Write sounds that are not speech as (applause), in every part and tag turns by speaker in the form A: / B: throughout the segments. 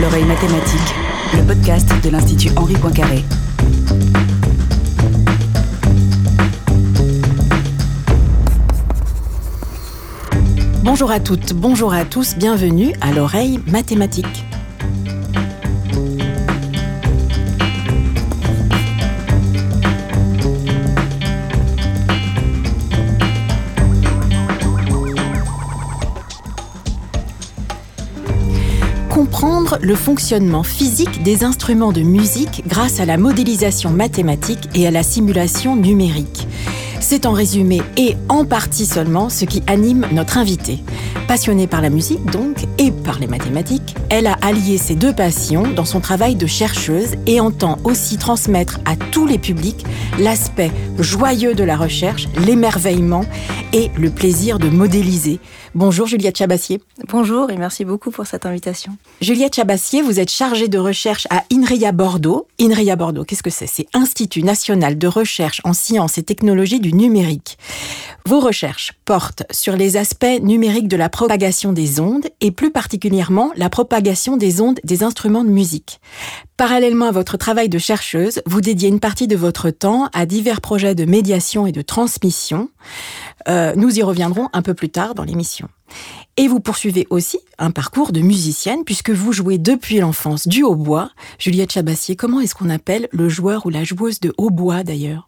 A: L'oreille mathématique, le podcast de l'Institut Henri Poincaré. Bonjour à toutes, bonjour à tous, bienvenue à l'oreille mathématique. Le fonctionnement physique des instruments de musique grâce à la modélisation mathématique et à la simulation numérique. C'est en résumé et en partie seulement ce qui anime notre invité. Passionnée par la musique donc et par les mathématiques, elle a allié ces deux passions dans son travail de chercheuse et entend aussi transmettre à tous les publics l'aspect joyeux de la recherche, l'émerveillement et le plaisir de modéliser. Bonjour Juliette Chabassier.
B: Bonjour et merci beaucoup pour cette invitation.
A: Juliette Chabassier, vous êtes chargée de recherche à INRIA Bordeaux. INRIA Bordeaux, qu'est-ce que c'est? C'est Institut national de recherche en sciences et technologies du numérique. Vos recherches portent sur les aspects numériques de la propagation des ondes et plus particulièrement la propagation des ondes des instruments de musique. Parallèlement à votre travail de chercheuse, vous dédiez une partie de votre temps à divers projets de médiation et de transmission. Euh, nous y reviendrons un peu plus tard dans l'émission. Et vous poursuivez aussi un parcours de musicienne puisque vous jouez depuis l'enfance du hautbois. Juliette Chabassier, comment est-ce qu'on appelle le joueur ou la joueuse de hautbois d'ailleurs?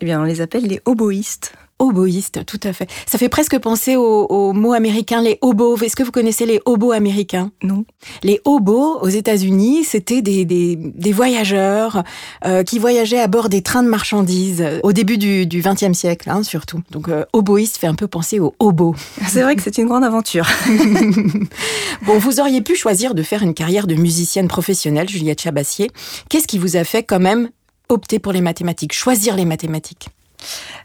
B: Eh bien, on les appelle les oboïstes
A: oboïste, tout à fait. Ça fait presque penser au, mot américain, les hobos. Est-ce que vous connaissez les hobos américains?
B: Non.
A: Les hobos, aux États-Unis, c'était des, des, voyageurs euh, qui voyageaient à bord des trains de marchandises euh, au début du XXe siècle, hein, surtout. Donc, euh, oboïste fait un peu penser aux hobos. (laughs)
B: C'est vrai que c'est une grande aventure. (laughs)
A: bon, vous auriez pu choisir de faire une carrière de musicienne professionnelle, Juliette Chabassier. Qu'est-ce qui vous a fait quand même opter pour les mathématiques, choisir les mathématiques?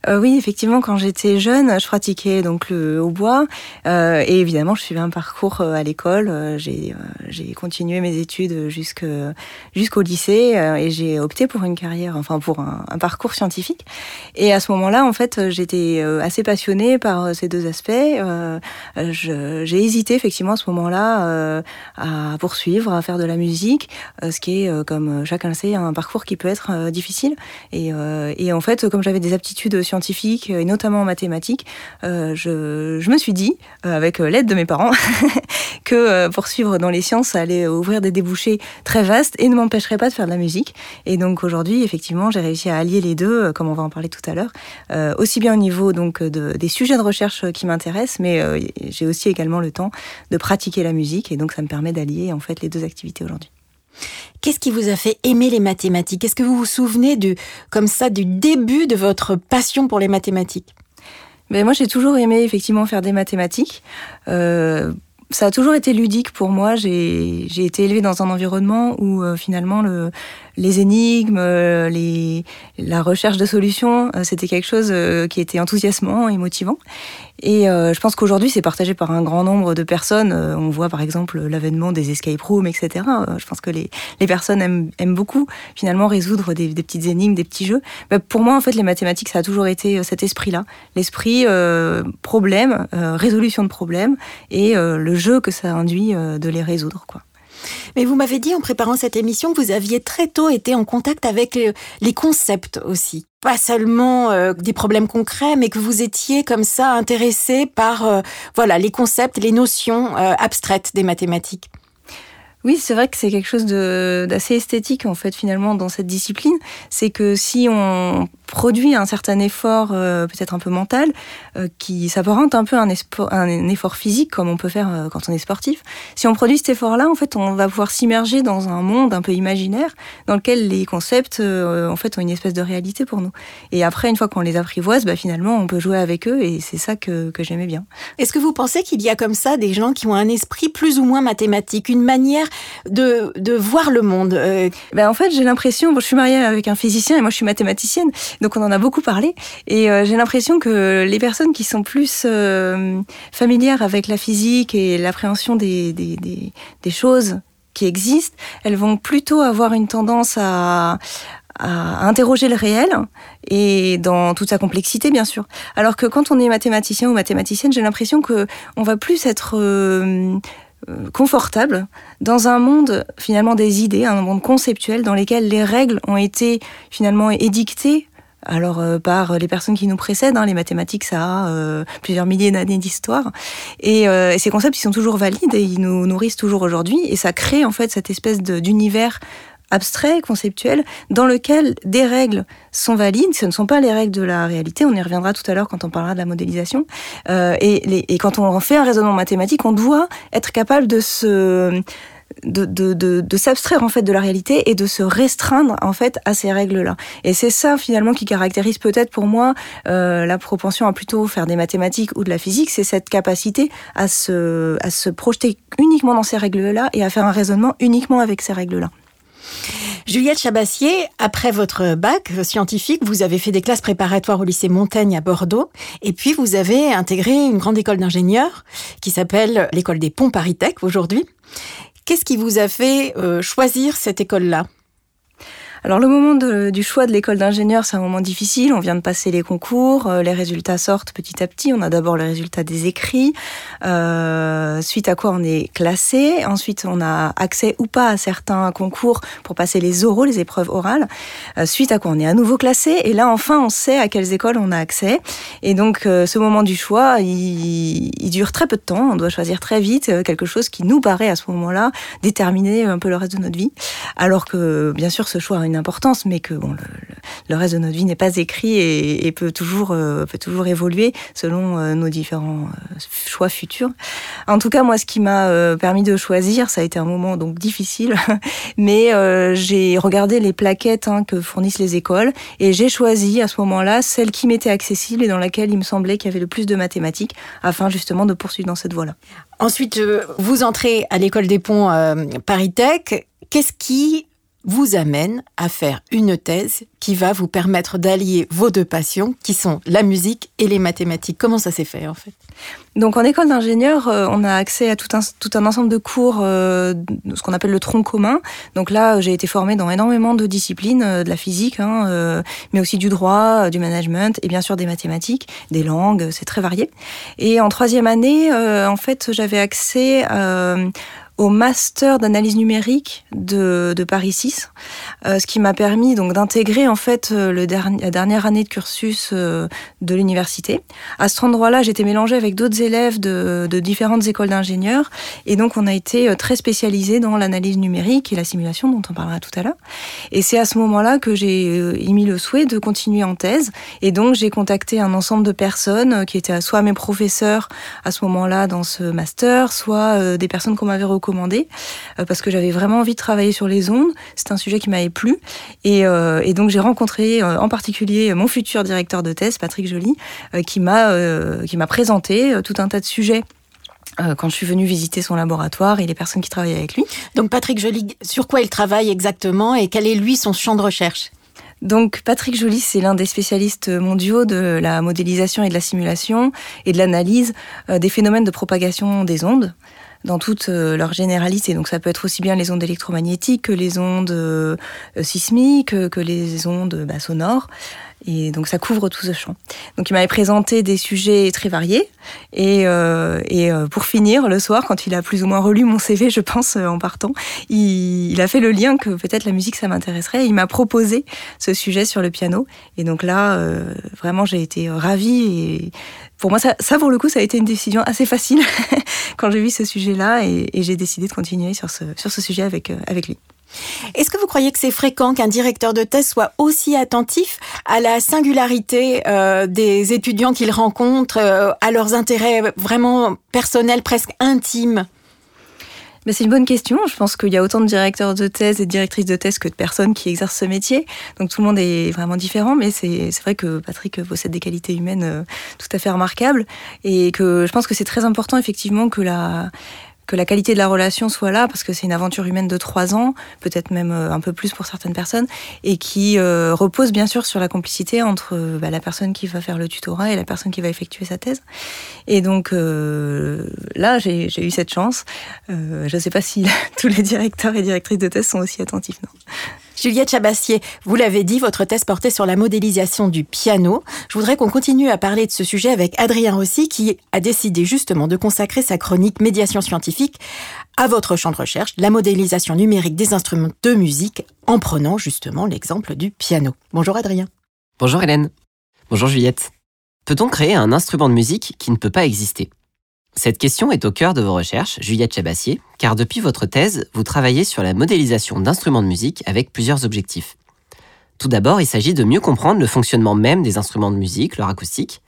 B: Euh, oui, effectivement, quand j'étais jeune, je pratiquais donc le hautbois euh, et évidemment, je suivais un parcours euh, à l'école. J'ai continué mes études jusqu'au lycée et j'ai opté pour une carrière, enfin pour un, un parcours scientifique. Et à ce moment-là, en fait, j'étais assez passionnée par ces deux aspects. j'ai hésité effectivement à ce moment-là à poursuivre, à faire de la musique, ce qui est, comme chacun le sait, un parcours qui peut être difficile. Et, et en fait, comme j'avais des aptitudes scientifiques et notamment en mathématiques, euh, je, me suis dit, euh, avec euh, l'aide de mes parents, (laughs) que poursuivre dans les sciences allait ouvrir des débouchés très vastes et ne m'empêcherait pas de faire de la musique. Et donc aujourd'hui, effectivement, j'ai réussi à allier les deux, comme on va en parler tout à l'heure, aussi bien au niveau donc de, des sujets de recherche qui m'intéressent, mais j'ai aussi également le temps de pratiquer la musique et donc ça me permet d'allier en fait les deux activités aujourd'hui.
A: Qu'est-ce qui vous a fait aimer les mathématiques? Est-ce que vous vous souvenez du, comme ça, du début de votre passion pour les mathématiques?
B: Ben moi, j'ai toujours aimé effectivement faire des mathématiques. Euh, ça a toujours été ludique pour moi. J'ai été élevée dans un environnement où euh, finalement le, les énigmes, euh, les, la recherche de solutions, euh, c'était quelque chose euh, qui était enthousiasmant et motivant. Et je pense qu'aujourd'hui, c'est partagé par un grand nombre de personnes. on voit par exemple l'avènement des escape rooms, etc. je pense que les, les personnes aiment, aiment, beaucoup finalement résoudre des, des, petites énigmes, des petits jeux. Mais pour moi, en fait, les mathématiques, ça a toujours été cet esprit-là, l'esprit problème, résolution de problèmes et le jeu que ça induit de les résoudre, quoi.
A: Mais vous m'avez dit en préparant cette émission que vous aviez très tôt été en contact avec les, concepts aussi. Pas seulement euh, des problèmes concrets, mais que vous étiez comme ça intéressé par euh, voilà les concepts, les notions euh, abstraites des mathématiques.
B: Oui, c'est vrai que c'est quelque chose d'assez esthétique en fait finalement dans cette discipline. C'est que si on produit un certain effort, euh, peut-être un peu mental, euh, qui s'apparente un peu à un, un, effort physique, comme on peut faire euh, quand on est sportif. Si on produit cet effort-là, en fait, on va pouvoir s'immerger dans un monde un peu imaginaire, dans lequel les concepts, en fait, ont une espèce de réalité pour nous. Et après, une fois qu'on les apprivoise, bah, finalement, on peut jouer avec eux, et c'est ça que, que j'aimais bien.
A: Est-ce que vous pensez qu'il y a comme ça des gens qui ont un esprit plus ou moins mathématique, une manière de, de voir le monde
B: ben, En fait, j'ai l'impression, bon, je suis mariée avec un physicien, et moi, je suis mathématicienne, donc on en a beaucoup parlé. Et euh, j'ai l'impression que les personnes qui sont plus euh, familières avec la physique et l'appréhension des, choses qui existent, elles vont plutôt avoir une tendance à, interroger le réel et dans toute sa complexité bien sûr. Alors que quand on est mathématicien ou mathématicienne, j'ai l'impression que on va plus être euh, confortable dans un monde finalement des idées, un monde conceptuel dans lequel les règles ont été finalement édictées alors euh, par les personnes qui nous précèdent, hein, les mathématiques, ça a plusieurs milliers d'années d'histoire, et, et, ces concepts, ils sont toujours valides et ils nous nourrissent toujours aujourd'hui, et ça crée en fait cette espèce d'univers abstrait, conceptuel, dans lequel des règles sont valides. Ce ne sont pas les règles de la réalité. On y reviendra tout à l'heure quand on parlera de la modélisation. Euh, et, et, quand on fait un raisonnement mathématique, on doit être capable de se de, de, de, de s'abstraire en fait de la réalité et de se restreindre en fait à ces règles-là. Et c'est ça finalement qui caractérise peut-être pour moi euh, la propension à plutôt faire des mathématiques ou de la physique, c'est cette capacité à se, à se projeter uniquement dans ces règles-là et à faire un raisonnement uniquement avec ces règles-là.
A: Juliette Chabassier, après votre bac scientifique, vous avez fait des classes préparatoires au lycée Montaigne à Bordeaux, et puis vous avez intégré une grande école d'ingénieurs qui s'appelle l'école des ponts Paris-Tech aujourd'hui. Qu'est-ce qui vous a fait euh, choisir cette école-là?
B: Alors le moment du choix de l'école d'ingénieur, c'est un moment difficile. On vient de passer les concours, euh, les résultats sortent petit à petit. On a d'abord le résultat des écrits, euh, suite à quoi on est classé. Ensuite, on a accès ou pas à certains concours pour passer les oraux, les épreuves orales. Euh, suite à quoi on est à nouveau classé. Et là, enfin, on sait à quelles écoles on a accès. Et donc, ce moment du choix, il, il, dure très peu de temps. On doit choisir très vite quelque chose qui nous paraît à ce moment-là déterminer un peu le reste de notre vie. Alors que, bien sûr, ce choix a une importance, mais que bon, le, reste de notre vie n'est pas écrit et, et peut toujours euh, peut toujours évoluer selon euh, nos différents euh, choix futurs. En tout cas, moi, ce qui m'a permis de choisir, ça a été un moment donc difficile, (laughs) mais j'ai regardé les plaquettes hein, que fournissent les écoles et j'ai choisi à ce moment-là celle qui m'était accessible et dans laquelle il me semblait qu'il y avait le plus de mathématiques, afin justement de poursuivre dans cette voie-là.
A: Ensuite, vous entrez à l'école des ponts Paris Tech. Qu'est-ce qui vous amène à faire une thèse qui va vous permettre d'allier vos deux passions, qui sont la musique et les mathématiques. Comment ça s'est fait en fait?
B: Donc en école d'ingénieur, euh, on a accès à tout un, ensemble de cours, euh, ce qu'on appelle le tronc commun. Donc là, j'ai été formée dans énormément de disciplines, euh, de la physique, hein, mais aussi du droit, du management et bien sûr des mathématiques, des langues, c'est très varié. Et en troisième année, en fait, j'avais accès au master d'analyse numérique de, de, Paris 6, euh, ce qui m'a permis donc d'intégrer en fait euh, le la dernière année de cursus euh, de l'université. À cet endroit-là, j'étais mélangée avec d'autres élèves de, différentes écoles d'ingénieurs et donc on a été très spécialisés dans l'analyse numérique et la simulation dont on parlera tout à l'heure. Et c'est à ce moment-là que j'ai émis le souhait de continuer en thèse et donc j'ai contacté un ensemble de personnes qui étaient soit mes professeurs à ce moment-là dans ce master, soit des personnes qu'on m'avait recommandées euh, parce que j'avais vraiment envie de travailler sur les ondes. C'est un sujet qui m'avait plu. Et, euh, et donc j'ai rencontré euh, en particulier mon futur directeur de thèse, Patrick Joly, qui m'a présenté tout un tas de sujets quand je suis venue visiter son laboratoire et les personnes qui travaillaient avec lui.
A: Donc Patrick Joly, sur quoi il travaille exactement et quel est lui son champ de recherche?
B: Donc Patrick Joly, c'est l'un des spécialistes mondiaux de la modélisation et de la simulation et de l'analyse des phénomènes de propagation des ondes dans toute euh, leur généralité. Donc ça peut être aussi bien les ondes électromagnétiques que les ondes euh, sismiques, que les ondes bah, sonores. Et donc ça couvre tout ce champ. Donc il m'avait présenté des sujets très variés. Et, euh, et euh, pour finir, le soir, quand il a plus ou moins relu mon CV, je pense, en partant, il, il, a fait le lien que peut-être la musique, ça m'intéresserait. Il m'a proposé ce sujet sur le piano. Et donc là, euh, vraiment, j'ai été ravie. Et pour moi, ça, ça, pour le coup, ça a été une décision assez facile (laughs) quand j'ai vu ce sujet-là. Et, et j'ai décidé de continuer sur ce, sur ce sujet avec, euh, avec lui.
A: Est-ce que vous croyez que c'est fréquent qu'un directeur de thèse soit aussi attentif à la singularité euh, des étudiants qu'il rencontre, euh, à leurs intérêts vraiment personnels, presque intimes?
B: Mais c'est une bonne question. Je pense qu'il y a autant de directeurs de thèse et de directrices de thèse que de personnes qui exercent ce métier. Donc tout le monde est vraiment différent, mais c'est vrai que Patrick possède des qualités humaines euh, tout à fait remarquables et que je pense que c'est très important effectivement que la que la qualité de la relation soit là, parce que c'est une aventure humaine de trois ans, peut-être même euh, un peu plus pour certaines personnes, et qui euh, repose bien sûr sur la complicité entre euh, bah, la personne qui va faire le tutorat et la personne qui va effectuer sa thèse. Et donc là, j'ai eu cette chance. Je ne sais pas si (laughs) tous les directeurs et directrices de thèse sont aussi attentifs, non?
A: Juliette Chabassier, vous l'avez dit, votre thèse portait sur la modélisation du piano. Je voudrais qu'on continue à parler de ce sujet avec Adrien Rossi, qui a décidé justement de consacrer sa chronique Médiation scientifique à votre champ de recherche, la modélisation numérique des instruments de musique, en prenant justement l'exemple du piano. Bonjour Adrien.
C: Bonjour Hélène. Bonjour Juliette. Peut-on créer un instrument de musique qui ne peut pas exister? Cette question est au cœur de vos recherches, Juliette Chabassier, car depuis votre thèse, vous travaillez sur la modélisation d'instruments de musique avec plusieurs objectifs. Tout d'abord, il s'agit de mieux comprendre le fonctionnement même des instruments de musique, leur acoustique,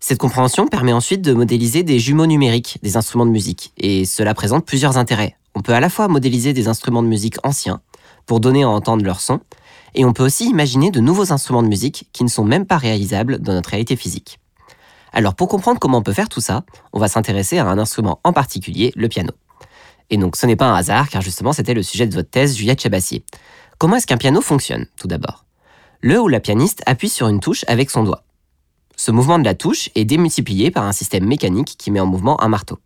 C: cette compréhension permet ensuite de modéliser des jumeaux numériques des instruments de musique, et cela présente plusieurs intérêts. On peut à la fois modéliser des instruments de musique anciens, pour donner à entendre leur son, et on peut aussi imaginer de nouveaux instruments de musique qui ne sont même pas réalisables dans notre réalité physique. Alors pour comprendre comment on peut faire tout ça, on va s'intéresser à un instrument en particulier, le piano. Et donc ce n'est pas un hasard, car justement c'était le sujet de votre thèse, Juliette Chabassier. Comment est-ce qu'un piano fonctionne, tout d'abord? Le ou la pianiste appuie sur une touche avec son doigt. Ce mouvement de la touche est démultiplié par un système mécanique qui met en mouvement un marteau.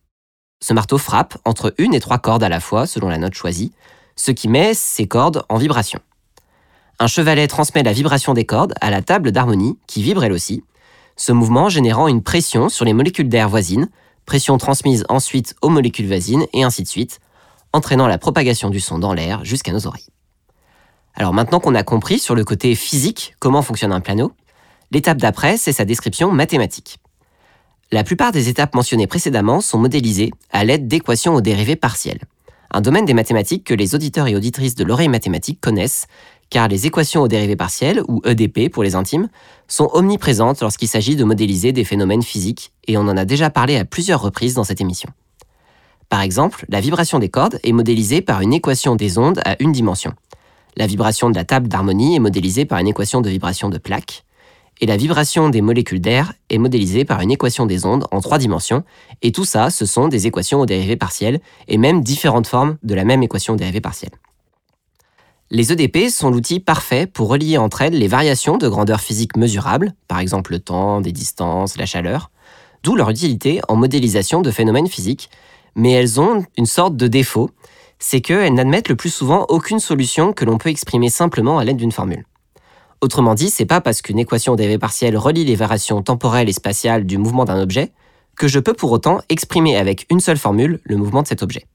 C: Ce marteau frappe entre une et trois cordes à la fois selon la note choisie, ce qui met ces cordes en vibration. Un chevalet transmet la vibration des cordes à la table d'harmonie qui vibre elle aussi, ce mouvement générant une pression sur les molécules d'air voisines, pression transmise ensuite aux molécules voisines et ainsi de suite, entraînant la propagation du son dans l'air jusqu'à nos oreilles. Alors maintenant qu'on a compris sur le côté physique comment fonctionne un piano, L'étape d'après, c'est sa description mathématique. La plupart des étapes mentionnées précédemment sont modélisées à l'aide d'équations aux dérivées partielles, un domaine des mathématiques que les auditeurs et auditrices de l'oreille mathématique connaissent, car les équations aux dérivées partielles, ou EDP pour les intimes, sont omniprésentes lorsqu'il s'agit de modéliser des phénomènes physiques, et on en a déjà parlé à plusieurs reprises dans cette émission. Par exemple, la vibration des cordes est modélisée par une équation des ondes à une dimension. La vibration de la table d'harmonie est modélisée par une équation de vibration de plaque, et la vibration des molécules d'air est modélisée par une équation des ondes en trois dimensions, et tout ça, ce sont des équations aux dérivées partielles, et même différentes formes de la même équation aux dérivées partielles. Les EDP sont l'outil parfait pour relier entre elles les variations de grandeur physique mesurables, par exemple le temps, des distances, la chaleur, d'où leur utilité en modélisation de phénomènes physiques, mais elles ont une sorte de défaut, c'est qu'elles n'admettent le plus souvent aucune solution que l'on peut exprimer simplement à l'aide d'une formule. Autrement dit, c'est pas parce qu'une équation dérivée partielle relie les variations temporelles et spatiales du mouvement d'un objet que je peux pour autant exprimer avec une seule formule le mouvement de cet objet.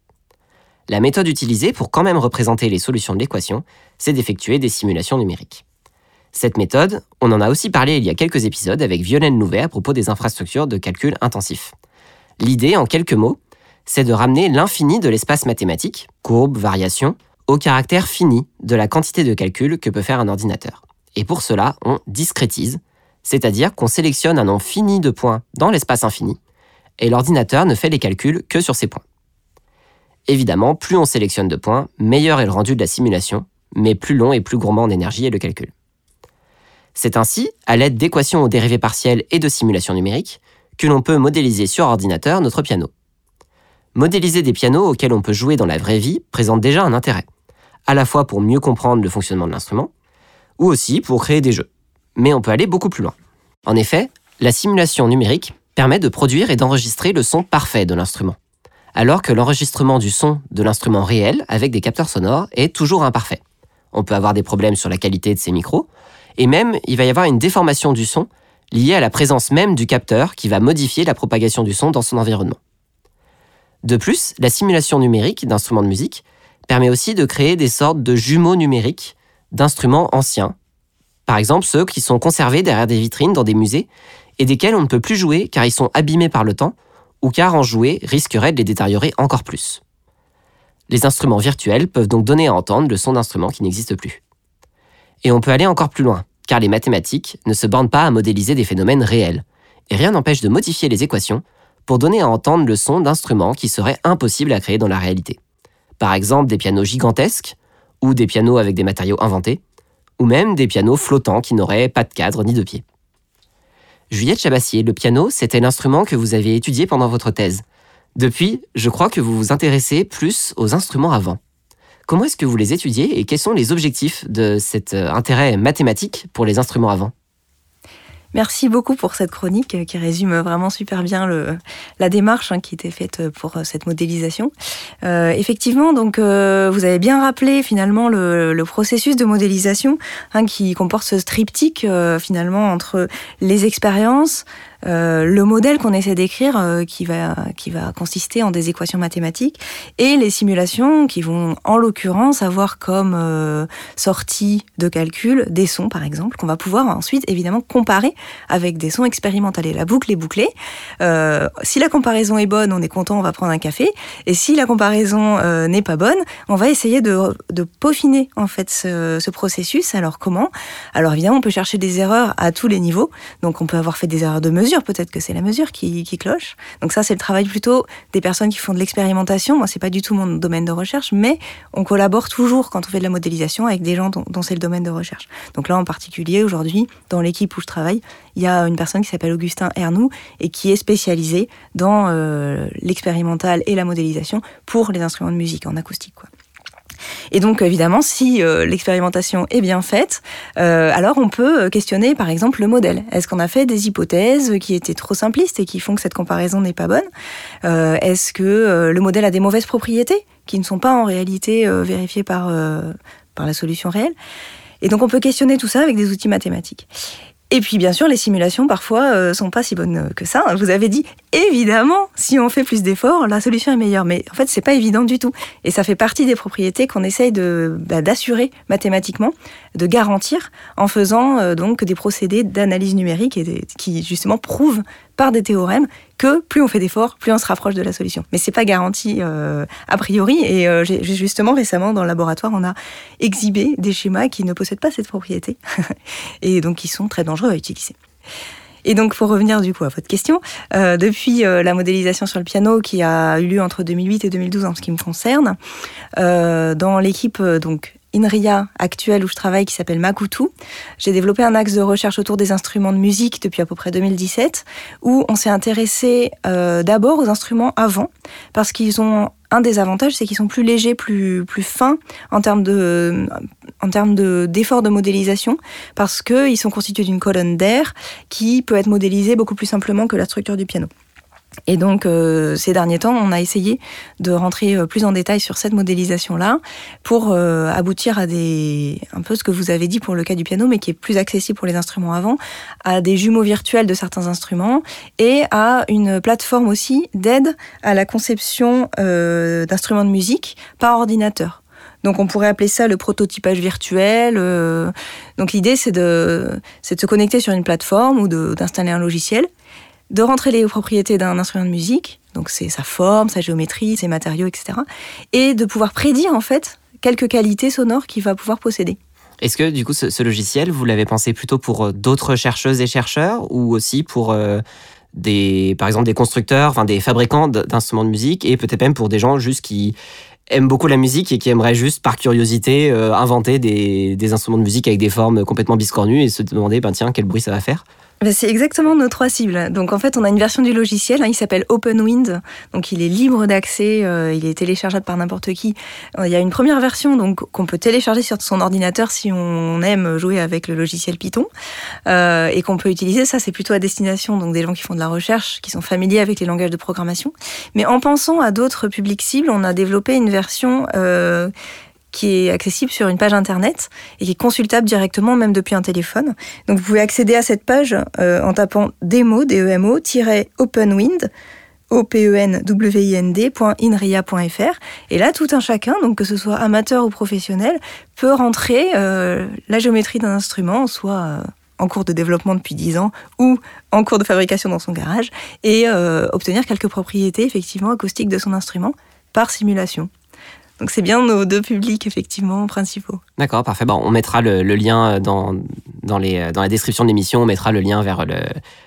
C: La méthode utilisée pour quand même représenter les solutions de l'équation, c'est d'effectuer des simulations numériques. Cette méthode, on en a aussi parlé il y a quelques épisodes avec Violaine Louvet à propos des infrastructures de calcul intensif. L'idée, en quelques mots, c'est de ramener l'infini de l'espace mathématique, courbe, variation, au caractère fini de la quantité de calcul que peut faire un ordinateur. Et pour cela, on discrétise, c'est-à-dire qu'on sélectionne un nombre fini de points dans l'espace infini, et l'ordinateur ne fait les calculs que sur ces points. Évidemment, plus on sélectionne de points, meilleur est le rendu de la simulation, mais plus long et plus gourmand en énergie est le calcul. C'est ainsi, à l'aide d'équations aux dérivées partielles et de simulations numériques, que l'on peut modéliser sur ordinateur notre piano. Modéliser des pianos auxquels on peut jouer dans la vraie vie présente déjà un intérêt, à la fois pour mieux comprendre le fonctionnement de l'instrument, ou aussi pour créer des jeux. Mais on peut aller beaucoup plus loin. En effet, la simulation numérique permet de produire et d'enregistrer le son parfait de l'instrument, alors que l'enregistrement du son de l'instrument réel avec des capteurs sonores est toujours imparfait. On peut avoir des problèmes sur la qualité de ses micros, et même il va y avoir une déformation du son liée à la présence même du capteur qui va modifier la propagation du son dans son environnement. De plus, la simulation numérique d'instruments de musique permet aussi de créer des sortes de jumeaux numériques d'instruments anciens. Par exemple, ceux qui sont conservés derrière des vitrines dans des musées et desquels on ne peut plus jouer car ils sont abîmés par le temps ou car en jouer risquerait de les détériorer encore plus. Les instruments virtuels peuvent donc donner à entendre le son d'instruments qui n'existent plus. Et on peut aller encore plus loin, car les mathématiques ne se bornent pas à modéliser des phénomènes réels, et rien n'empêche de modifier les équations pour donner à entendre le son d'instruments qui seraient impossibles à créer dans la réalité. Par exemple des pianos gigantesques, ou des pianos avec des matériaux inventés, ou même des pianos flottants qui n'auraient pas de cadre ni de pied. Juliette Chabassier, le piano, c'était l'instrument que vous avez étudié pendant votre thèse. Depuis, je crois que vous vous intéressez plus aux instruments avant. Comment est-ce que vous les étudiez et quels sont les objectifs de cet euh, intérêt mathématique pour les instruments avant?
B: Merci beaucoup pour cette chronique qui résume vraiment super bien la démarche hein, qui était faite pour cette modélisation. Euh, effectivement, donc euh, vous avez bien rappelé finalement le, processus de modélisation hein, qui comporte ce triptyque euh, finalement entre les expériences, euh, le modèle qu'on essaie d'écrire euh, qui, va, qui va consister en des équations mathématiques et les simulations qui vont en l'occurrence avoir comme euh, sortie de calcul des sons par exemple qu'on va pouvoir ensuite évidemment comparer avec des sons expérimentaux. La boucle est bouclée. si la comparaison est bonne, on est content, on va prendre un café. Et si la comparaison n'est pas bonne, on va essayer de, peaufiner en fait ce processus. Alors comment? Alors évidemment, on peut chercher des erreurs à tous les niveaux. Donc on peut avoir fait des erreurs de mesure peut-être que c'est la mesure qui, cloche. Donc ça, c'est le travail plutôt des personnes qui font de l'expérimentation. Moi, c'est pas du tout mon domaine de recherche, mais on collabore toujours quand on fait de la modélisation avec des gens dont, c'est le domaine de recherche. Donc là, en particulier, aujourd'hui, dans l'équipe où je travaille, il y a une personne qui s'appelle Augustin Ernoux et qui est spécialisé dans euh, l'expérimental et la modélisation pour les instruments de musique en acoustique. Et donc évidemment, si euh, l'expérimentation est bien faite, euh, alors on peut questionner par exemple le modèle. Est-ce qu'on a fait des hypothèses qui étaient trop simplistes et qui font que cette comparaison n'est pas bonne? Euh, Est-ce que le modèle a des mauvaises propriétés qui ne sont pas en réalité vérifiées par, par la solution réelle? Et donc on peut questionner tout ça avec des outils mathématiques. Et puis bien sûr, les simulations parfois euh, sont pas si bonnes que ça. Vous avez dit évidemment, si on fait plus d'efforts, la solution est meilleure. Mais en fait, c'est pas évident du tout. Et ça fait partie des propriétés qu'on essaye de bah, d'assurer mathématiquement, de garantir en faisant euh, donc des procédés d'analyse numérique qui justement prouvent par des théorèmes que plus on fait d'efforts, plus on se rapproche de la solution. Mais c'est pas garanti euh, a priori. Et euh, justement récemment dans le laboratoire, on a exhibé des schémas qui ne possèdent pas cette propriété (laughs) et donc qui sont très dangereux à utiliser. Et donc, pour revenir du coup à votre question, euh, depuis la modélisation sur le piano qui a eu lieu entre 2008 et 2012 en ce qui me concerne, dans l'équipe donc INRIA actuelle où je travaille qui s'appelle Makutu. J'ai développé un axe de recherche autour des instruments de musique depuis à peu près 2017 où on s'est intéressé euh, d'abord aux instruments avant parce qu'ils ont un des avantages, c'est qu'ils sont plus légers, plus plus fins en termes de en termes de d'efforts de modélisation parce qu'ils sont constitués d'une colonne d'air qui peut être modélisée beaucoup plus simplement que la structure du piano. Et donc, euh, ces derniers temps, on a essayé de rentrer euh, plus en détail sur cette modélisation-là pour euh, aboutir à des, un peu ce que vous avez dit pour le cas du piano, mais qui est plus accessible pour les instruments avant, à des jumeaux virtuels de certains instruments et à une plateforme aussi d'aide à la conception d'instruments de musique par ordinateur. Donc on pourrait appeler ça le prototypage virtuel. donc l'idée c'est de, de se connecter sur une plateforme ou d'installer un logiciel de rentrer les propriétés d'un instrument de musique, donc c'est sa forme, sa géométrie, ses matériaux, etc. Et de pouvoir prédire en fait quelques qualités sonores qu'il va pouvoir posséder.
C: Est-ce que du coup ce, logiciel, vous l'avez pensé plutôt pour euh, d'autres chercheuses et chercheurs ou aussi pour euh, des, par exemple des constructeurs, enfin des fabricants d'instruments de musique et peut-être même pour des gens juste qui aiment beaucoup la musique et qui aimeraient juste par curiosité euh, inventer des, des, instruments de musique avec des formes complètement biscornues et se demander ben tiens quel bruit ça va faire?
B: C'est exactement nos trois cibles. Donc en fait, on a une version du logiciel, hein, il s'appelle OpenWind, donc il est libre d'accès, euh, il est téléchargeable par n'importe qui. Il y a une première version donc qu'on peut télécharger sur son ordinateur si on aime jouer avec le logiciel Python euh, et qu'on peut utiliser. Ça, c'est plutôt à destination donc des gens qui font de la recherche, qui sont familiers avec les langages de programmation. Mais en pensant à d'autres publics cibles, on a développé une version euh, qui est accessible sur une page internet et qui est consultable directement même depuis un téléphone. Donc vous pouvez accéder à cette page euh, en tapant demo, demo, openwind openwind.inria.fr et là tout un chacun, donc que ce soit amateur ou professionnel, peut rentrer euh, la géométrie d'un instrument, soit euh, en cours de développement depuis 10 ans ou en cours de fabrication dans son garage et obtenir quelques propriétés effectivement acoustiques de son instrument par simulation. Donc c'est bien nos deux publics effectivement principaux.
C: D'accord, parfait. Bon, on mettra le, lien dans, dans, les, dans la description de l'émission, on mettra le lien vers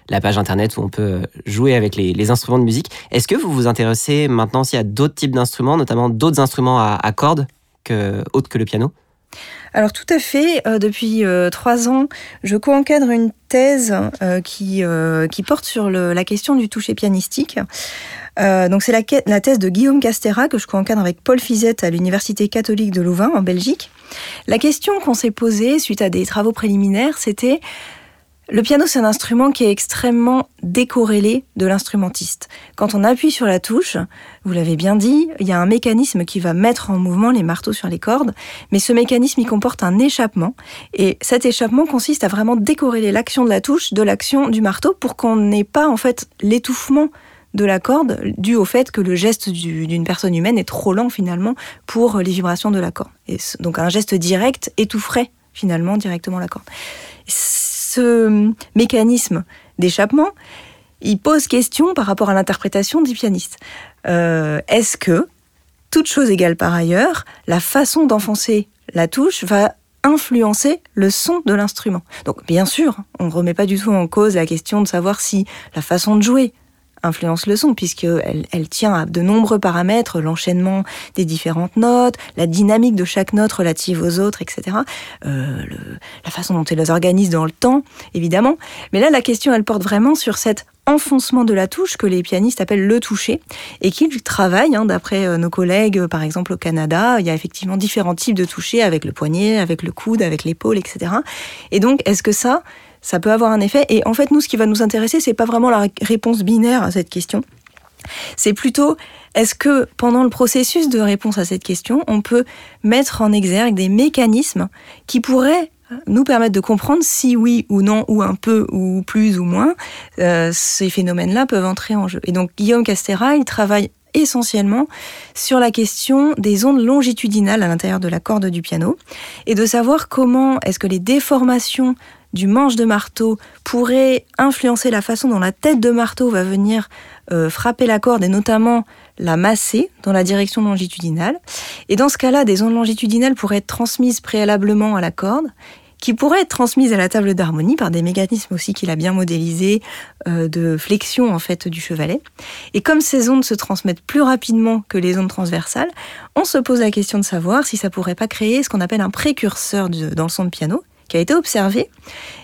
C: la page internet où on peut jouer avec les, instruments de musique. Est-ce que vous vous intéressez maintenant aussi à d'autres types d'instruments, notamment d'autres instruments à, cordes que, autres que le piano?
B: Alors tout à fait. Euh, depuis euh, trois ans, je co-encadre une thèse euh, qui, porte sur la question du toucher pianistique. Donc c'est la, la, thèse de Guillaume Castera que je co-encadre avec Paul Fizette à l'Université catholique de Louvain en Belgique. La question qu'on s'est posée suite à des travaux préliminaires, c'était le piano, c'est un instrument qui est extrêmement décorrélé de l'instrumentiste. Quand on appuie sur la touche, vous l'avez bien dit, il y a un mécanisme qui va mettre en mouvement les marteaux sur les cordes, mais ce mécanisme, il comporte un échappement, et cet échappement consiste à vraiment décorréler l'action de la touche de l'action du marteau pour qu'on n'ait pas, en fait, l'étouffement de la corde dû au fait que le geste d'une personne humaine est trop lent finalement pour les vibrations de la corde. Et donc un geste direct étoufferait finalement directement la corde ce mécanisme d'échappement, il pose question par rapport à l'interprétation du pianiste. Euh, est-ce que, toute chose égale par ailleurs, la façon d'enfoncer la touche va influencer le son de l'instrument? Donc bien sûr, on ne remet pas du tout en cause la question de savoir si la façon de jouer, influence le son, puisqu'elle elle tient à de nombreux paramètres, l'enchaînement des différentes notes, la dynamique de chaque note relative aux autres, etc. Euh, la façon dont elle les organise dans le temps, évidemment. Mais là, la question, elle porte vraiment sur cet enfoncement de la touche que les pianistes appellent le toucher et qu'ils travaillent. Hein, d'après euh, nos collègues, par exemple au Canada, il y a effectivement différents types de toucher avec le poignet, avec le coude, avec l'épaule, etc. Et donc, est-ce que ça, ça peut avoir un effet. Et en fait, nous, ce qui va nous intéresser, c'est pas vraiment la réponse binaire à cette question. C'est plutôt, est-ce que pendant le processus de réponse à cette question, on peut mettre en exergue des mécanismes qui pourraient nous permettre de comprendre si oui ou non, ou un peu, ou plus ou moins, euh, ces phénomènes-là peuvent entrer en jeu. Et donc Guillaume Castera, il travaille essentiellement sur la question des ondes longitudinales à l'intérieur de la corde du piano et de savoir comment est-ce que les déformations du manche de marteau pourrait influencer la façon dont la tête de marteau va venir euh, frapper la corde et notamment la masser dans la direction longitudinale. Et dans ce cas-là, des ondes longitudinales pourraient être transmises préalablement à la corde qui pourraient être transmises à la table d'harmonie par des mécanismes aussi qu'il a bien modélisés euh, de flexion en fait du chevalet. Et comme ces ondes se transmettent plus rapidement que les ondes transversales, on se pose la question de savoir si ça pourrait pas créer ce qu'on appelle un précurseur dans le son de piano, qui a été observé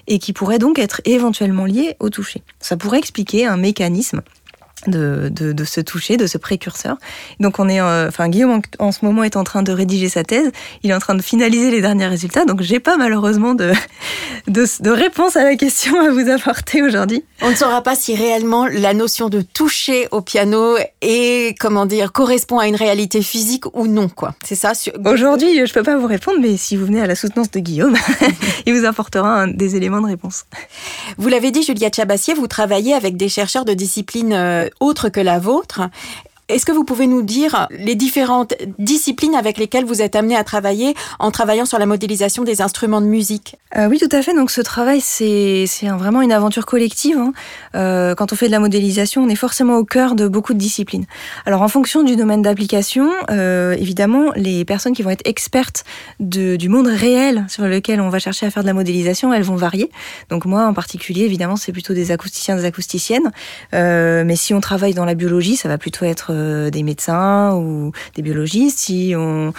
B: et qui pourrait donc être éventuellement lié au toucher. Ça pourrait expliquer un mécanisme de, de, de, ce toucher, de ce précurseur. Donc on est, euh, enfin Guillaume en, ce moment est en train de rédiger sa thèse, il est en train de finaliser les derniers résultats, donc j'ai pas malheureusement de, de, de, réponse à la question à vous apporter aujourd'hui.
A: On ne saura pas si réellement la notion de toucher au piano est, comment dire, correspond à une réalité physique ou non, quoi. C'est ça.
B: Aujourd'hui, je peux pas vous répondre, mais si vous venez à la soutenance de Guillaume, (laughs) il vous apportera des éléments de réponse.
A: Vous l'avez dit, Juliette Chabassier, vous travaillez avec des chercheurs de disciplines euh, autre que la vôtre. Est-ce que vous pouvez nous dire les différentes disciplines avec lesquelles vous êtes amené à travailler en travaillant sur la modélisation des instruments de musique?
B: Euh, Oui, tout à fait. Donc ce travail, c'est vraiment une aventure collective. Hein. Euh, quand on fait de la modélisation, on est forcément au cœur de beaucoup de disciplines. Alors en fonction du domaine d'application, euh, évidemment, les personnes qui vont être expertes du monde réel sur lequel on va chercher à faire de la modélisation, elles vont varier. Donc moi, en particulier, évidemment, c'est plutôt des acousticiens, des acousticiennes. mais si on travaille dans la biologie, ça va plutôt être euh, des médecins ou des biologistes. Si on,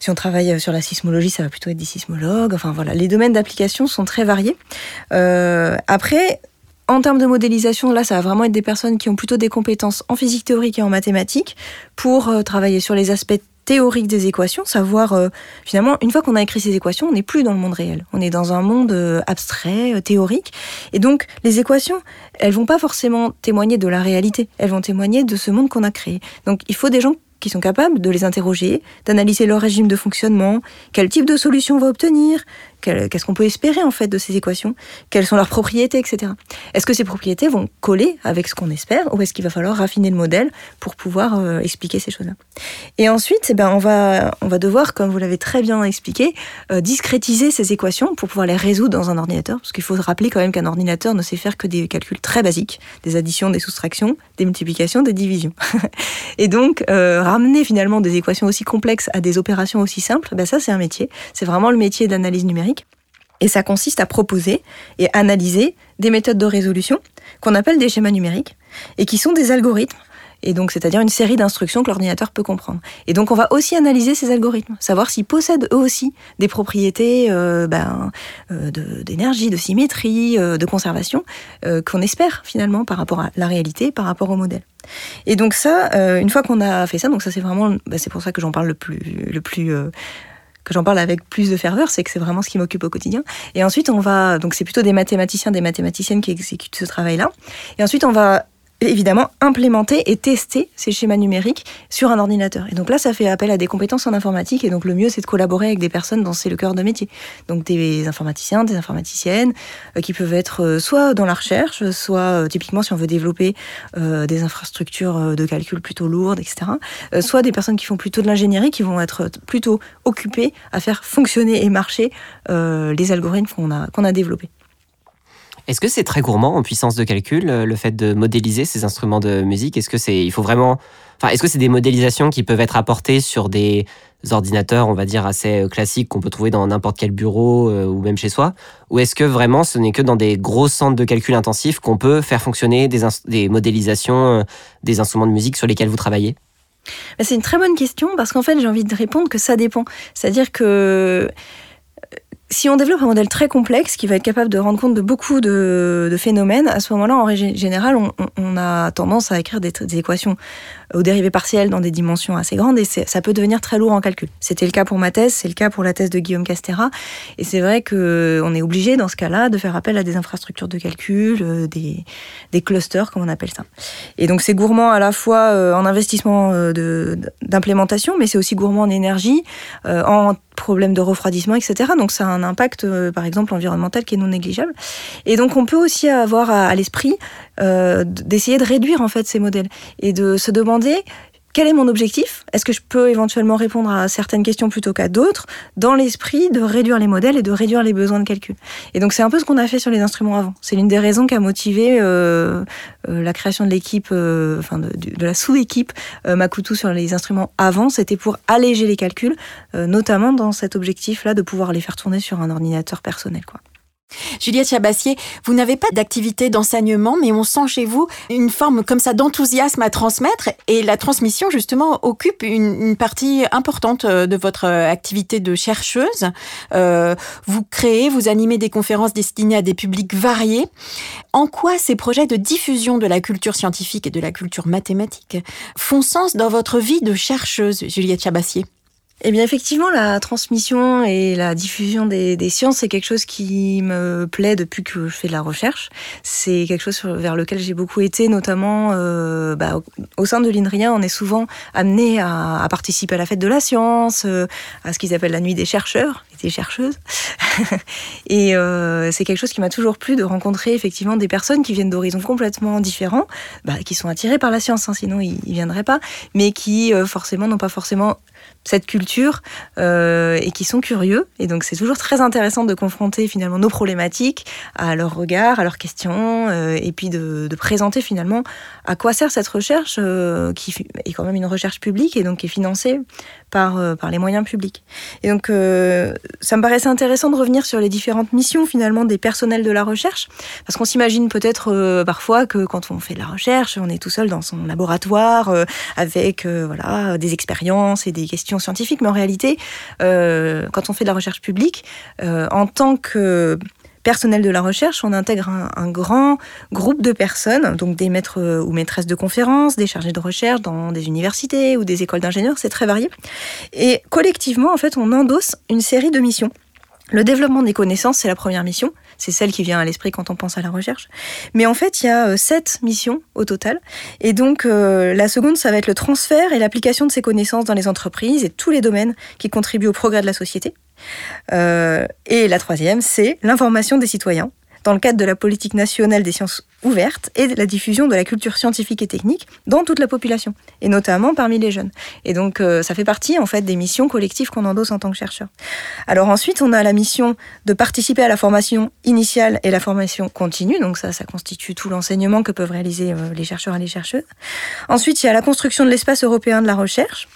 B: si on travaille sur la sismologie, ça va plutôt être des sismologues. Enfin voilà, les domaines d'application sont très variés. Euh, après, en termes de modélisation, là, ça va vraiment être des personnes qui ont plutôt des compétences en physique théorique et en mathématiques pour euh, travailler sur les aspects théoriques des équations, savoir euh, finalement une fois qu'on a écrit ces équations, on n'est plus dans le monde réel, on est dans un monde euh, abstrait, euh, théorique, et donc les équations, elles vont pas forcément témoigner de la réalité, elles vont témoigner de ce monde qu'on a créé. Donc il faut des gens qui sont capables de les interroger, d'analyser leur régime de fonctionnement, quel type de solution on va obtenir, Qu'est-ce qu'on peut espérer en fait de ces équations? Quelles sont leurs propriétés, etc. Est-ce que ces propriétés vont coller avec ce qu'on espère ou est-ce qu'il va falloir raffiner le modèle pour pouvoir euh, expliquer ces choses-là? Et ensuite, eh ben, on, va, on va devoir, comme vous l'avez très bien expliqué, euh, discrétiser ces équations pour pouvoir les résoudre dans un ordinateur. Parce qu'il faut se rappeler quand même qu'un ordinateur ne sait faire que des calculs très basiques, des additions, des soustractions, des multiplications, des divisions. (laughs) Et donc, euh, ramener finalement des équations aussi complexes à des opérations aussi simples, ben ça c'est un métier. C'est vraiment le métier d'analyse numérique. Et ça consiste à proposer et analyser des méthodes de résolution qu'on appelle des schémas numériques et qui sont des algorithmes. Et donc, c'est-à-dire une série d'instructions que l'ordinateur peut comprendre. Et donc, on va aussi analyser ces algorithmes, savoir s'ils possèdent eux aussi des propriétés euh, ben, euh, d'énergie, de, symétrie, euh, de conservation, qu'on espère finalement par rapport à la réalité, par rapport au modèle. Et donc ça, une fois qu'on a fait ça, donc ça c'est vraiment, ben, c'est pour ça que j'en parle le plus, le plus que j'en parle avec plus de ferveur, c'est que c'est vraiment ce qui m'occupe au quotidien. Et ensuite, on va, donc c'est plutôt des mathématiciens, des mathématiciennes qui exécutent ce travail-là. Et ensuite, on va évidemment implémenter et tester ces schémas numériques sur un ordinateur. Et donc là, ça fait appel à des compétences en informatique. Et donc le mieux, c'est de collaborer avec des personnes dont c'est le cœur de métier. Donc des informaticiens, des informaticiennes, euh, qui peuvent être euh, soit dans la recherche, soit euh, typiquement si on veut développer des infrastructures de calcul plutôt lourdes, etc. soit des personnes qui font plutôt de l'ingénierie, qui vont être plutôt occupées à faire fonctionner et marcher les algorithmes qu'on a, qu'on a développés.
C: Est-ce que c'est très gourmand en puissance de calcul, euh, le fait de modéliser ces instruments de musique? Est-ce que c'est, il faut vraiment, enfin, est-ce que c'est des modélisations qui peuvent être apportées sur des ordinateurs, on va dire assez euh, classiques qu'on peut trouver dans n'importe quel bureau euh, ou même chez soi, ou est-ce que vraiment ce n'est que dans des gros centres de calcul intensifs qu'on peut faire fonctionner des, des modélisations des instruments de musique sur lesquels vous travaillez?
B: C'est une très bonne question parce qu'en fait j'ai envie de répondre que ça dépend. C'est-à-dire que si on développe un modèle très complexe qui va être capable de rendre compte de beaucoup de, phénomènes, à ce moment-là, en règle générale, on, a tendance à écrire des, équations aux dérivées partielles dans des dimensions assez grandes et ça peut devenir très lourd en calcul. C'était le cas pour ma thèse, c'est le cas pour la thèse de Guillaume Castera. Et c'est vrai qu'on est obligé, dans ce cas-là, de faire appel à des infrastructures de calcul, euh, des, des clusters, comme on appelle ça. Et donc c'est gourmand à la fois euh, en investissement euh, d'implémentation, mais c'est aussi gourmand en énergie, en problèmes de refroidissement, etc. Donc ça a un impact, euh, par exemple, environnemental qui est non négligeable. Et donc on peut aussi avoir à, l'esprit euh, d'essayer de réduire en fait ces modèles et de se demander quel est mon objectif Est-ce que je peux éventuellement répondre à certaines questions plutôt qu'à d'autres dans l'esprit de réduire les modèles et de réduire les besoins de calcul Et donc c'est un peu ce qu'on a fait sur les instruments avant. C'est l'une des raisons qui a motivé euh, euh, la création de l'équipe, euh, enfin de, de, la sous-équipe Makutu sur les instruments avant. C'était pour alléger les calculs, notamment dans cet objectif-là de pouvoir les faire tourner sur un ordinateur personnel. Quoi.
A: Juliette Chabassier, vous n'avez pas d'activité d'enseignement, mais on sent chez vous une forme comme ça d'enthousiasme à transmettre et la transmission justement occupe une, partie importante euh, de votre euh, activité de chercheuse. Euh, vous créez, vous animez des conférences destinées à des publics variés. En quoi ces projets de diffusion de la culture scientifique et de la culture mathématique font sens dans votre vie de chercheuse, Juliette Chabassier?
B: Eh bien, effectivement, la transmission et la diffusion des, sciences, c'est quelque chose qui me plaît depuis que je fais de la recherche. C'est quelque chose vers lequel j'ai beaucoup été, notamment euh, bah, au, sein de l'INRIA, on est souvent amené à, participer à la fête de la science, euh, à ce qu'ils appellent la nuit des chercheurs et des chercheuses. (laughs) et euh, c'est quelque chose qui m'a toujours plu de rencontrer effectivement des personnes qui viennent d'horizons complètement différents, bah, qui sont attirés par la science, hein, sinon ils, ne viendraient pas, mais qui forcément n'ont pas forcément cette culture euh, et qui sont curieux. Et donc c'est toujours très intéressant de confronter finalement nos problématiques à leur regard, à leurs questions, euh, et puis de, présenter finalement à quoi sert cette recherche euh, qui est quand même une recherche publique et donc qui est financée par, par les moyens publics. Et donc ça me paraissait intéressant de revenir sur les différentes missions finalement des personnels de la recherche, parce qu'on s'imagine peut-être parfois que quand on fait de la recherche, on est tout seul dans son laboratoire avec voilà des expériences et des questions scientifique, mais en réalité, euh, quand on fait de la recherche publique, euh, en tant que personnel de la recherche, on intègre un, grand groupe de personnes, donc des maîtres ou maîtresses de conférences, des chargés de recherche dans des universités ou des écoles d'ingénieurs, c'est très varié. Et collectivement, en fait, on endosse une série de missions. Le développement des connaissances, c'est la première mission. C'est celle qui vient à l'esprit quand on pense à la recherche. Mais en fait, il y a euh, sept missions au total. Et donc, euh, la seconde, ça va être le transfert et l'application de ces connaissances dans les entreprises et tous les domaines qui contribuent au progrès de la société. Euh, et la troisième, c'est l'information des citoyens dans le cadre de la politique nationale des sciences ouvertes et de la diffusion de la culture scientifique et technique dans toute la population, et notamment parmi les jeunes. Et donc, euh, ça fait partie, en fait, des missions collectives qu'on endosse en tant que chercheur. Alors ensuite, on a la mission de participer à la formation initiale et la formation continue. Donc ça, ça constitue tout l'enseignement que peuvent réaliser euh, les chercheurs et les chercheuses. Ensuite, il y a la construction de l'espace européen de la recherche.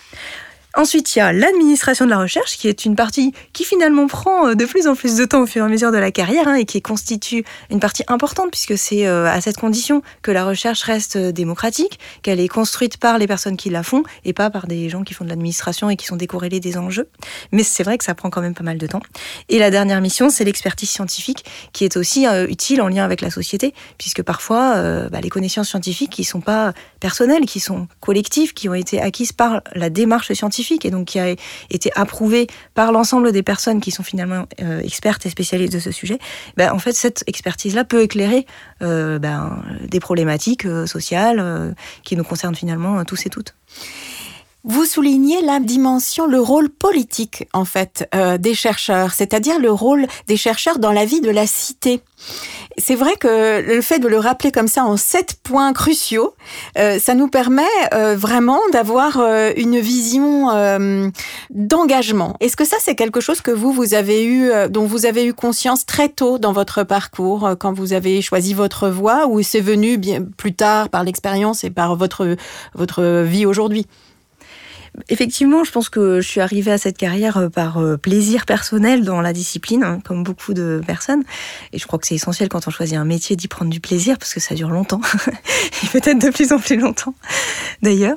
B: Ensuite, il y a l'administration de la recherche, qui est une partie qui finalement prend euh, de plus en plus de temps au fur et à mesure de la carrière, hein, et qui constitue une partie importante, puisque c'est euh, à cette condition que la recherche reste euh, démocratique, qu'elle est construite par les personnes qui la font, et pas par des gens qui font de l'administration et qui sont décorrélés des enjeux. Mais c'est vrai que ça prend quand même pas mal de temps. Et la dernière mission, c'est l'expertise scientifique, qui est aussi utile en lien avec la société, puisque parfois, bah, les connaissances scientifiques qui sont pas personnelles, qui sont collectives, qui ont été acquises par la démarche scientifique, et donc qui a été approuvé par l'ensemble des personnes qui sont finalement expertes et spécialistes de ce sujet, ben, en fait, cette expertise-là peut éclairer ben, des problématiques sociales qui nous concernent finalement tous et toutes.
A: Vous soulignez la dimension, le rôle politique en fait euh, des chercheurs, c'est-à-dire le rôle des chercheurs dans la vie de la cité. C'est vrai que le fait de le rappeler comme ça en sept points cruciaux, euh, ça nous permet euh, vraiment d'avoir une vision d'engagement. Est-ce que ça c'est quelque chose que vous vous avez eu, dont vous avez eu conscience très tôt dans votre parcours quand vous avez choisi votre voie, ou c'est venu bien plus tard par l'expérience et par votre votre vie aujourd'hui?
B: Effectivement, je pense que je suis arrivée à cette carrière euh, par euh, plaisir personnel dans la discipline, hein, comme beaucoup de personnes. Et je crois que c'est essentiel quand on choisit un métier d'y prendre du plaisir, parce que ça dure longtemps, (laughs) et peut-être de plus en plus longtemps d'ailleurs.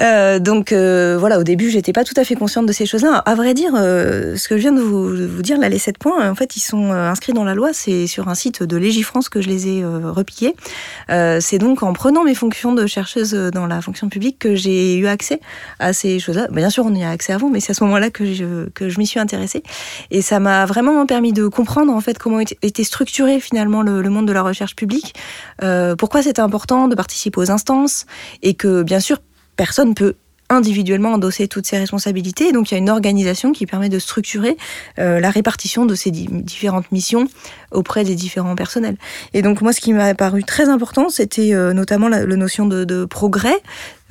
B: Euh, donc euh, voilà, au début, j'étais pas tout à fait consciente de ces choses-là. À vrai dire, euh, ce que je viens de vous, vous, dire, là, les 7 points, en fait, ils sont inscrits dans la loi. C'est sur un site de Légifrance que je les ai repiqués. c'est donc en prenant mes fonctions de chercheuse dans la fonction publique que j'ai eu accès à ces choses-là. Bien sûr, on y a accès avant, mais c'est à ce moment-là que je, que je m'y suis intéressée. Et ça m'a vraiment permis de comprendre en fait comment était structuré finalement le, le monde de la recherche publique, pourquoi c'était important de participer aux instances, et que bien sûr personne peut individuellement endosser toutes ces responsabilités. donc il y a une organisation qui permet de structurer euh, la répartition de ces différentes missions auprès des différents personnels. Et donc moi, ce qui m'a paru très important, c'était euh, notamment la, notion de, progrès.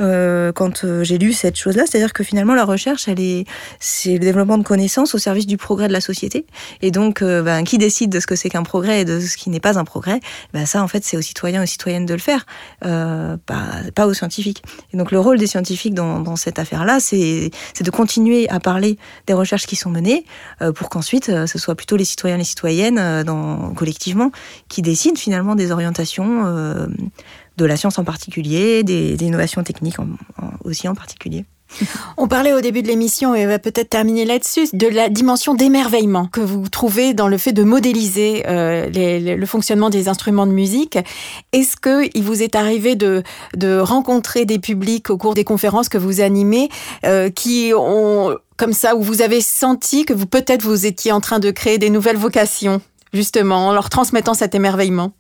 B: Euh, quand j'ai lu cette chose-là, c'est-à-dire que finalement la recherche, c'est le développement de connaissances au service du progrès de la société. Et donc, ben, qui décide de ce que c'est qu'un progrès et de ce qui n'est pas un progrès? Ben, Ça, en fait, c'est aux citoyens et aux citoyennes de le faire, pas, aux scientifiques. Et donc, le rôle des scientifiques dans cette affaire-là, c'est, de continuer à parler des recherches qui sont menées euh, pour qu'ensuite, ce soit plutôt les citoyens et les citoyennes dans collectivement qui décident finalement des orientations euh, de la science en particulier, des, innovations techniques aussi en particulier.
A: On parlait au début de l'émission, et on va peut-être terminer là-dessus, de la dimension d'émerveillement que vous trouvez dans le fait de modéliser euh, le fonctionnement des instruments de musique. Est-ce qu'il vous est arrivé de, rencontrer des publics au cours des conférences que vous animez euh, qui ont comme ça, où vous avez senti que vous peut-être vous étiez en train de créer des nouvelles vocations justement, en leur transmettant cet émerveillement?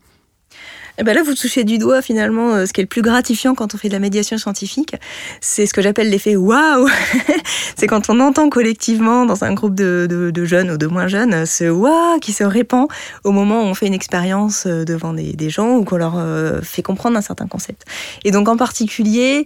B: Eh ben là, vous touchez du doigt finalement euh, ce qui est le plus gratifiant quand on fait de la médiation scientifique. C'est ce que j'appelle l'effet waouh. (laughs) c'est quand on entend collectivement dans un groupe de, jeunes ou de moins jeunes ce waouh qui se répand au moment où on fait une expérience euh, devant des, des gens ou qu'on leur euh, fait comprendre un certain concept. Et donc en particulier,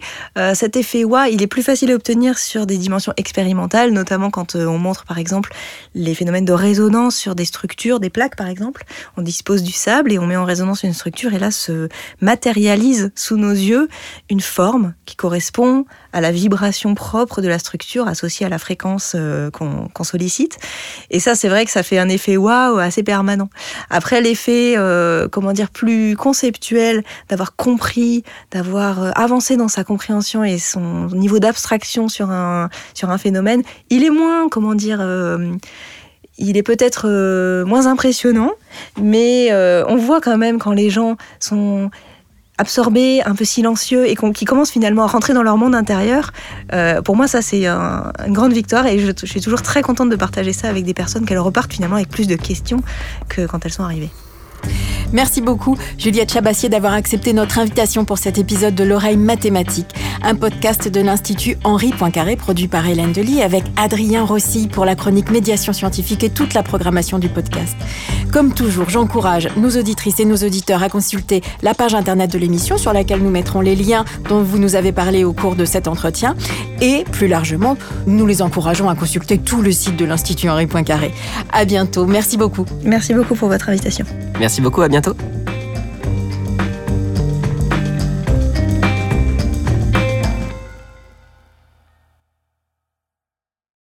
B: cet effet waouh, il est plus facile à obtenir sur des dimensions expérimentales, notamment quand on montre par exemple les phénomènes de résonance sur des structures, des plaques par exemple. On dispose du sable et on met en résonance une structure et se matérialise sous nos yeux une forme qui correspond à la vibration propre de la structure associée à la fréquence euh, qu'on sollicite. Et ça, c'est vrai que ça fait un effet waouh assez permanent. Après, l'effet, euh, comment dire, plus conceptuel, d'avoir compris, d'avoir euh, avancé dans sa compréhension et son niveau d'abstraction sur un, sur un phénomène, il est moins, comment dire, il est peut-être euh, moins impressionnant, mais euh, on voit quand même quand les gens sont absorbés, un peu silencieux et qui commencent finalement à rentrer dans leur monde intérieur. Euh, pour moi, ça c'est une grande victoire et je, je suis toujours très contente de partager ça avec des personnes qu'elles repartent finalement avec plus de questions que quand elles sont arrivées.
A: Merci beaucoup, Juliette Chabassier, d'avoir accepté notre invitation pour cet épisode de l'oreille mathématique, un podcast de l'Institut Henri Poincaré produit par Hélène Delis avec Adrien Rossi pour la chronique médiation scientifique et toute la programmation du podcast. Comme toujours, j'encourage nos auditrices et nos auditeurs à consulter la page internet de l'émission sur laquelle nous mettrons les liens dont vous nous avez parlé au cours de cet entretien et plus largement, nous les encourageons à consulter tout le site de l'Institut Henri Poincaré. À bientôt. Merci beaucoup.
B: Merci beaucoup pour votre invitation.
C: Merci beaucoup, à bientôt.